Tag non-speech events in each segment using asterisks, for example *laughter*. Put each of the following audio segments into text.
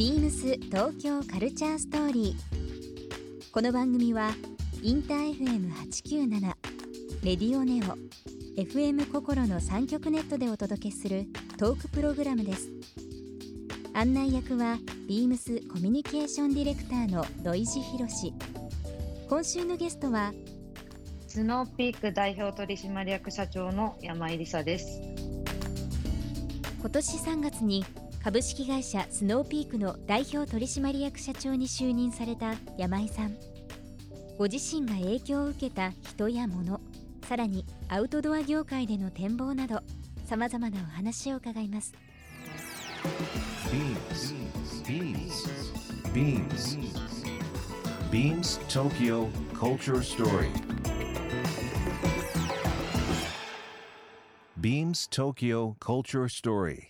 ビームス東京カルチャーストーリー。この番組はインター FM897 レディオネオ FM 心の三極ネットでお届けするトークプログラムです。案内役はビームスコミュニケーションディレクターの土井博志。今週のゲストはスノーピーク代表取締役社長の山井梨沙です。今年3月に株式会社スノーピークの代表取締役社長に就任された山井さんご自身が影響を受けた人や物さらにアウトドア業界での展望などさまざまなお話を伺います Beams. Beams. Beams Tokyo Culture Story. Beams Tokyo Culture Story.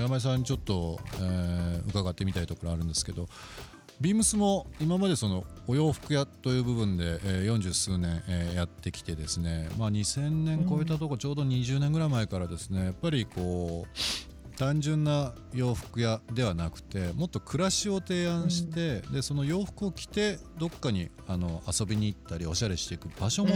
山井さんにちょっと、えー伺ってみたいところあるんですけどビームスも今までそのお洋服屋という部分で、えー、40数年、えーやってきてですね、まあ、2000年超えたとこ、ちょうど20年ぐらい前からですねやっぱりこう単純な洋服屋ではなくてもっと暮らしを提案して、でその洋服を着てどっかにあの遊びに行ったりおしゃれしていく場所も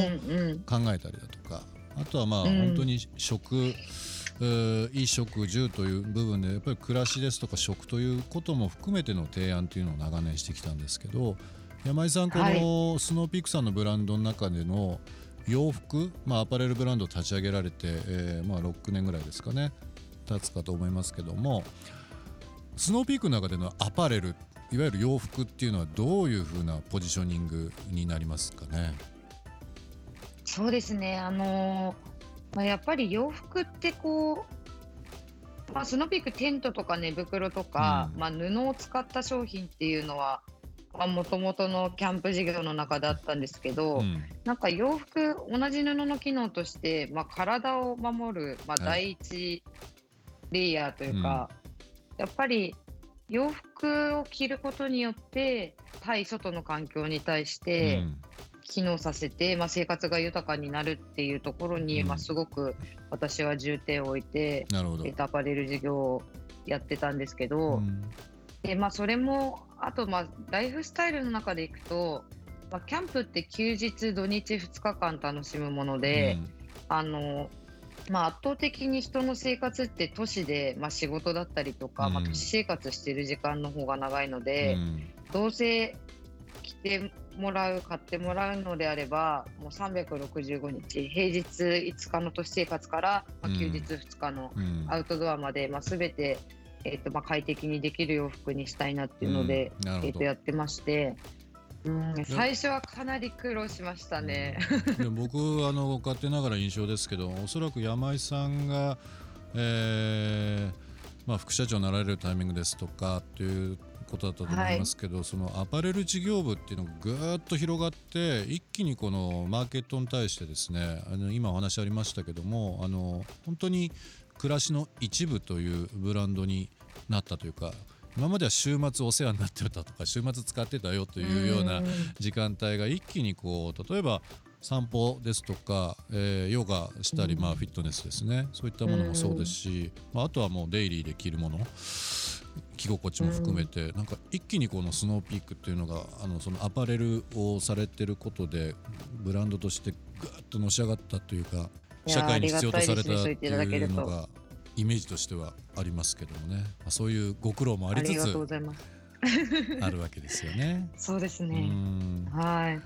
考えたりだとかあとはまあうん。本当に食、えー衣食住という部分でやっぱり暮らしですとか食ということも含めての提案というのを長年してきたんですけど山井さんこのスノーピークさんのブランドの中での洋服、まあ、アパレルブランドを立ち上げられて、えーまあ、6年ぐらいですかね経つかと思いますけどもスノーピークの中でのアパレルいわゆる洋服っていうのはどういうふうなポジショニングになりますかね？そうですね。あのーまあ、やっぱり洋服ってこう、まあ、スノーピークテントとか寝袋とか、うん。まあ、布を使った商品っていうのはもともとのキャンプ事業の中だったんですけど、うん。なんか洋服同じ布の機能として、まあ、体を守る、まあ、は第一レイヤーというか、やっぱり洋服を着ることによって対外の環境に対して、うん機能させて、まあ、生活が豊かになるっていうところに、うん。まあ、すごく私は重点を置いて、なるほど。えっ。とアパレル事業をやってたんですけど、うん。でまあ、それもあと、まあ、ライフスタイルの中でいくと、まあ、キャンプって休日土日2日間楽しむもので、あのまあ、圧倒的に人の生活って都市で、まあ、仕事だったりとか、まあ、うん。都市生活してる時間の方が長いのうんで、うん。どうせ来てもらう買ってもらうのであればもう365日平日5日の都市生活から、まあ、うん。休日2日のうん。アウトドアまで、まあ、全て、えーとまあ、快適にできる洋服にしたいなっていうので、うん。えー、とやってまして、うん、最初はかなり苦労しましたね。で僕あの勝手ながら印象ですけどおそらく山井さんが、えーまあ、副社長になられるタイミングですとかっていうことだったと思いますけど、そのアパレル事業部っていうのがぐーっと広がって一気にこのマーケットに対してですねあの今お話ありましたけどもあの本当に暮らしの一部というブランドになったというか今までは週末お世話になってたとか週末使ってたよというような時間帯が一気にこう例えば散歩ですとか、えーヨガしたり、まあ、フィットネスですね。そういったものもそうですし、まあ、あとはもうデイリーで着るもの着心地も含めて、なんか一気にこのスノーピークっていうのがあのそのアパレルをされてることでブランドとしてぐーっとのし上がったというか社会に必要とされたっていうのがイメージとしてはありますけどもね、まあ、そういうご苦労もありつつ。*laughs* あるわけですよね。そうですうね。んはい。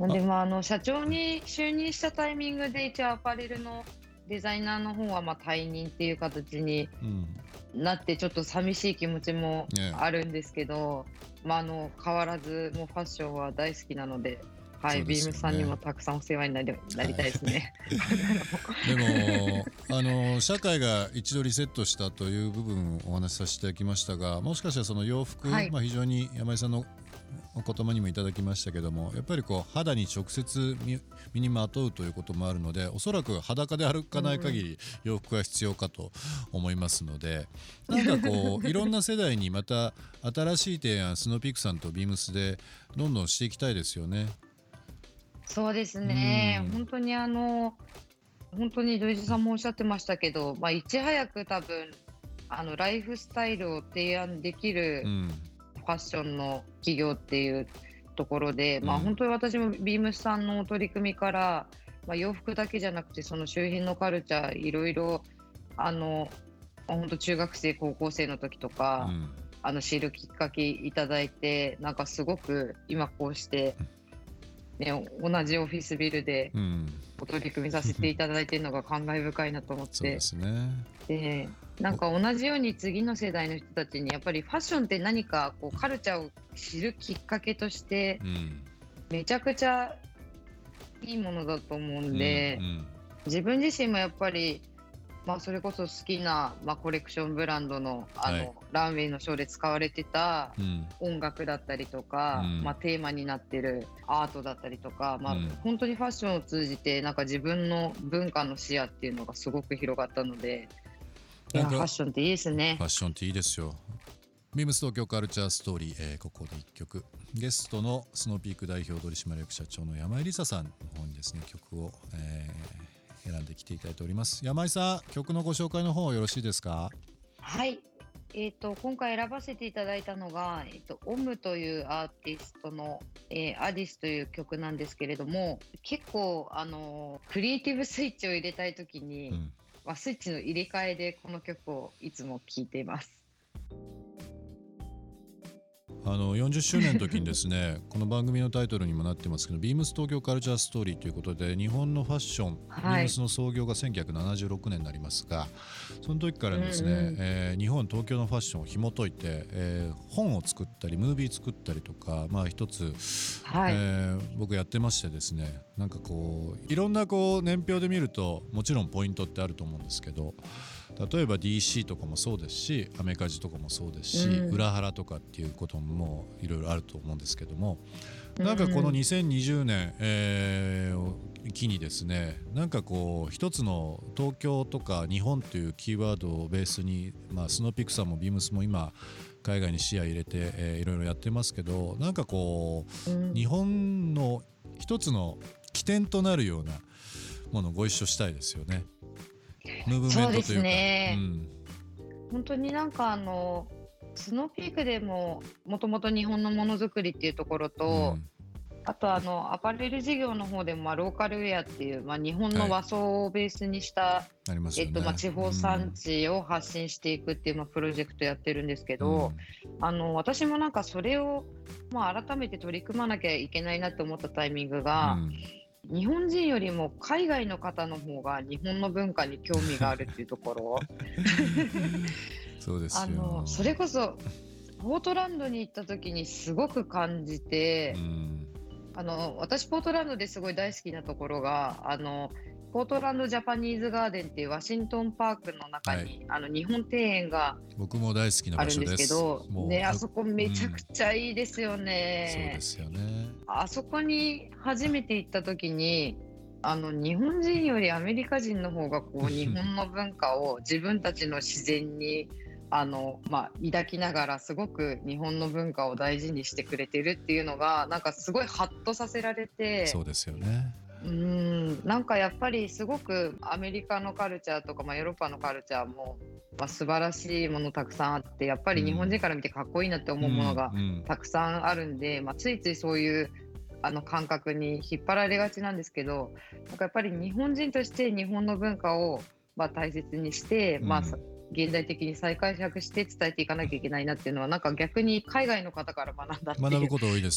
なんで、まあ、あの社長に就任したタイミングで一応アパレルのデザイナーの方はまあ退任っていう形にうん。なってちょっと寂しい気持ちもね。あるんですけど、まあ、あの変わらずもうファッションは大好きなのではい、ビームさんにもたくさんお世話になりなりたいですね。*laughs* でもあの社会が一度リセットしたという部分をお話しさせていただきましたがもしかしたらその洋服、はい、まあ、非常に山井さんのお言葉にもいただきましたけどもやっぱりこう肌に直接身にまとうということもあるのでおそらく裸で歩かない限り洋服が必要かと思いますので、うん、なんかこういろんな世代にまた新しい提案スノーピークさんとビームスでどんどんしていきたいですよね。そうですね、うん、本当にあの本当に土井さんもおっしゃってましたけど、まあ、いち早く多分あのライフスタイルを提案できる、うんファッションの企業っていうところで、まあ、本当に私もビームスさんの取り組みから、まあ、洋服だけじゃなくてその周辺のカルチャーいろいろあの本当中学生高校生の時とか、うん、あの知るきっかけいただいてなんかすごく今こうして、ね、同じオフィスビルでお取り組みさせていただいているのが感慨深いなと思って。そうですね。でなんか同じように次の世代の人たちにやっぱりファッションって何かこうカルチャーを知るきっかけとしてめちゃくちゃいいものだと思うんで、うんうん、自分自身もやっぱり、まあ、それこそ好きな、まあ、コレクションブランドのあの、はい、ランウェイのショーで使われてた音楽だったりとか、うん、まあ、テーマになってるアートだったりとか、まあ、本当にファッションを通じてなんか自分の文化の視野っていうのがすごく広がったので。いやファッションっていいですね。ファッションっていいですよ。ビームス東京カルチャーストーリー、えー、ここで1曲。ゲストのスノーピーク代表取締役社長の山井梨沙さんの方にですね曲を、えー、選んできていただいております。山井さん曲のご紹介の方よろしいですか？はい。えーと、今回選ばせていただいたのが、えーと、オムというアーティストの、えー、アディスという曲なんですけれども結構あのクリエイティブスイッチを入れたい時に、うんは、スイッチの入れ替えでこの曲をいつも聴いています。あの40周年の時にですね *laughs* この番組のタイトルにもなってますけど「ビームス東京カルチャーストーリー」ということで日本のファッション、はい、ビームスの創業が1976年になりますがその時からですね、うんうん、えー、日本東京のファッションを紐解いて、えー、本を作ったりムービー作ったりとかまあ一つ、はい、えー、僕やってましてですねなんかこういろんなこう年表で見るともちろんポイントってあると思うんですけど例えば DC とかもそうですしアメカジとかもそうですし、うん、裏腹とかっていうこともいろいろあると思うんですけどもなんかこの2020年、えー、機にですねなんかこう一つの東京とか日本というキーワードをベースに、まあ、スノーピクサーもビームスも今海外に視野入れて、えー、いろいろやってますけどなんかこう、うん、日本の一つの起点となるようなものをご一緒したいですよね。ムーブメントというか。ね、うん、本当になんかあのスノーピークでももともと日本のものづくりっていうところと、うん、あとあのアパレル事業の方でも、まあ、ローカルウェアっていう、まあ、日本の和装をベースにした、はい、えっとまあ、地方産地を発信していくっていう、まあ、プロジェクトやってるんですけど、うん、あの私もなんかそれを、まあ、改めて取り組まなきゃいけないなって思ったタイミングが、うん日本人よりも海外の方の方が日本の文化に興味があるっていうところ。そうですあのそれこそポートランドに行った時にすごく感じて、うん、あの私ポートランドですごい大好きなところがあのポートランド・ジャパニーズ・ガーデンっていうワシントンパークの中に、はい、あの日本庭園が僕も大好きな場所です。けどね、あそこめちゃくちゃいいですよね、うん、そうですよねあそこに初めて行った時にあの日本人よりアメリカ人の方がこう *laughs* 日本の文化を自分たちの自然にあの、まあ、抱きながらすごく日本の文化を大事にしてくれてるっていうのがなんかすごいハッとさせられてそうですよねうん。なんかやっぱりすごくアメリカのカルチャーとか、まあ、ヨーロッパのカルチャーも、まあ、素晴らしいものたくさんあってやっぱり日本人から見てかっこいいなって思うものがたくさんあるんで、まあ、ついついそういうあの感覚に引っ張られがちなんですけどなんかやっぱり日本人として日本の文化をまあ大切にして、まあ、現代的に再解釈して伝えていかなきゃいけないなっていうのはなんか逆に海外の方から学んだっていう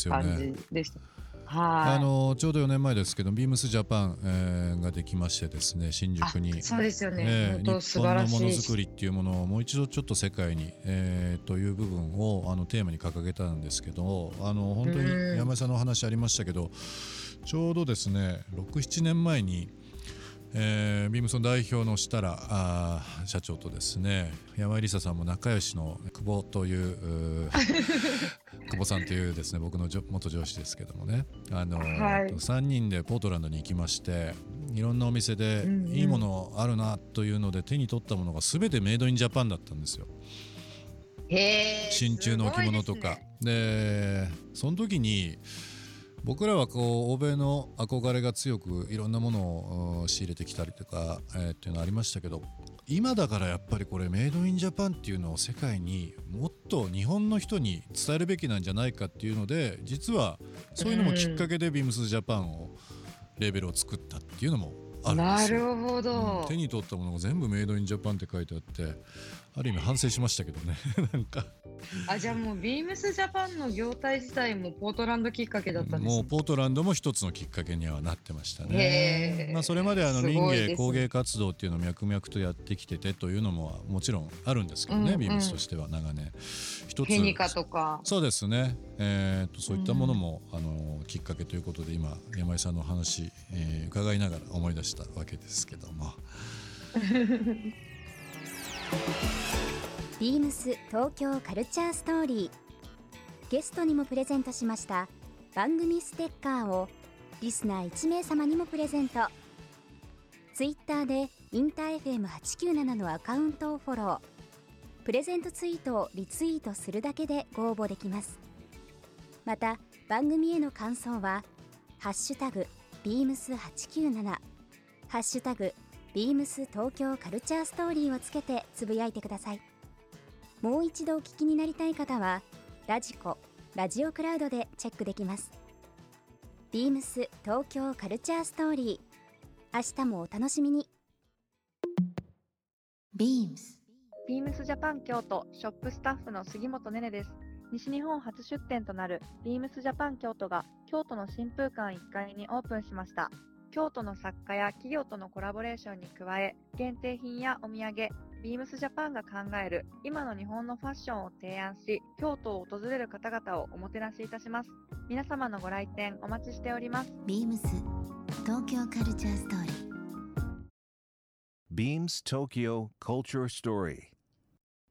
感じでした。あのちょうど4年前ですけどビームスジャパン、えー、ができましてですね新宿に。そうですよね、えー、日本のものづくりっていうものをもう一度ちょっと世界に、えー、という部分をあのテーマに掲げたんですけどあの本当に山井さんのお話ありましたけどちょうどですね67年前にえー、ビームソン代表の設楽あ社長とですね山井梨沙さんも仲良しの久保という久保さんというですね僕の元上司ですけどもね。あの、はい、3人でポートランドに行きましていろんなお店でいいものあるなというので手に取ったものが全てメイドインジャパンだったんですよ。真鍮の置物とか。で、ね、その時に僕らはこう欧米の憧れが強くいろんなものを仕入れてきたりとか、えー、っていうのありましたけど今だからやっぱりこれメイドインジャパンっていうのを世界にもっと日本の人に伝えるべきなんじゃないかっていうので実はそういうのもきっかけでビームスジャパンをレベルを作ったっていうのもあるんですよ。なるほど、うん、手に取ったものが全部メイドインジャパンって書いてあってある意味反省しましたけどね。*laughs* なんか。あじゃあもうビームスジャパンの業態自体もポートランドきっかけだったんです、ね、もうポートランドも一つのきっかけにはなってましたね。まあそれまであの林芸工芸活動っていうのを脈々とやってきててというのももちろんあるんですけどね、うんうん、ビームスとしては長年一つ。ヘニカとか。そうですね、えーと、そういったものも、うん、あのきっかけということで今山井さんの話、えー、伺いながら思い出したわけですけども。*laughs* ビームス東京カルチャーストーリー。ゲストにもプレゼントしました番組ステッカーをリスナー1名様にもプレゼント。ツイッターでインター FM897 のアカウントをフォロープレゼントツイートをリツイートするだけでご応募できます。また番組への感想は「ハッシュタグビームス897」ハッシュタグビームス東京カルチャーストーリーをつけてつぶやいてください。もう一度お聞きになりたい方はラジコラジオクラウドでチェックできます。ビームス東京カルチャーストーリー。明日もお楽しみに。ビームス。ビームスジャパン京都ショップスタッフの杉本ねねです西日本初出店となるビームスジャパン京都が京都の新風館1階にオープンしました京都の作家や企業とのコラボレーションに加え限定品やお土産ビームスジャパンが考える今の日本のファッションを提案し、京都を訪れる方々をおもてなしいたします。皆様のご来店お待ちしております。ビームス東京カルチャーストーリー。Beams Tokyo Culture Story.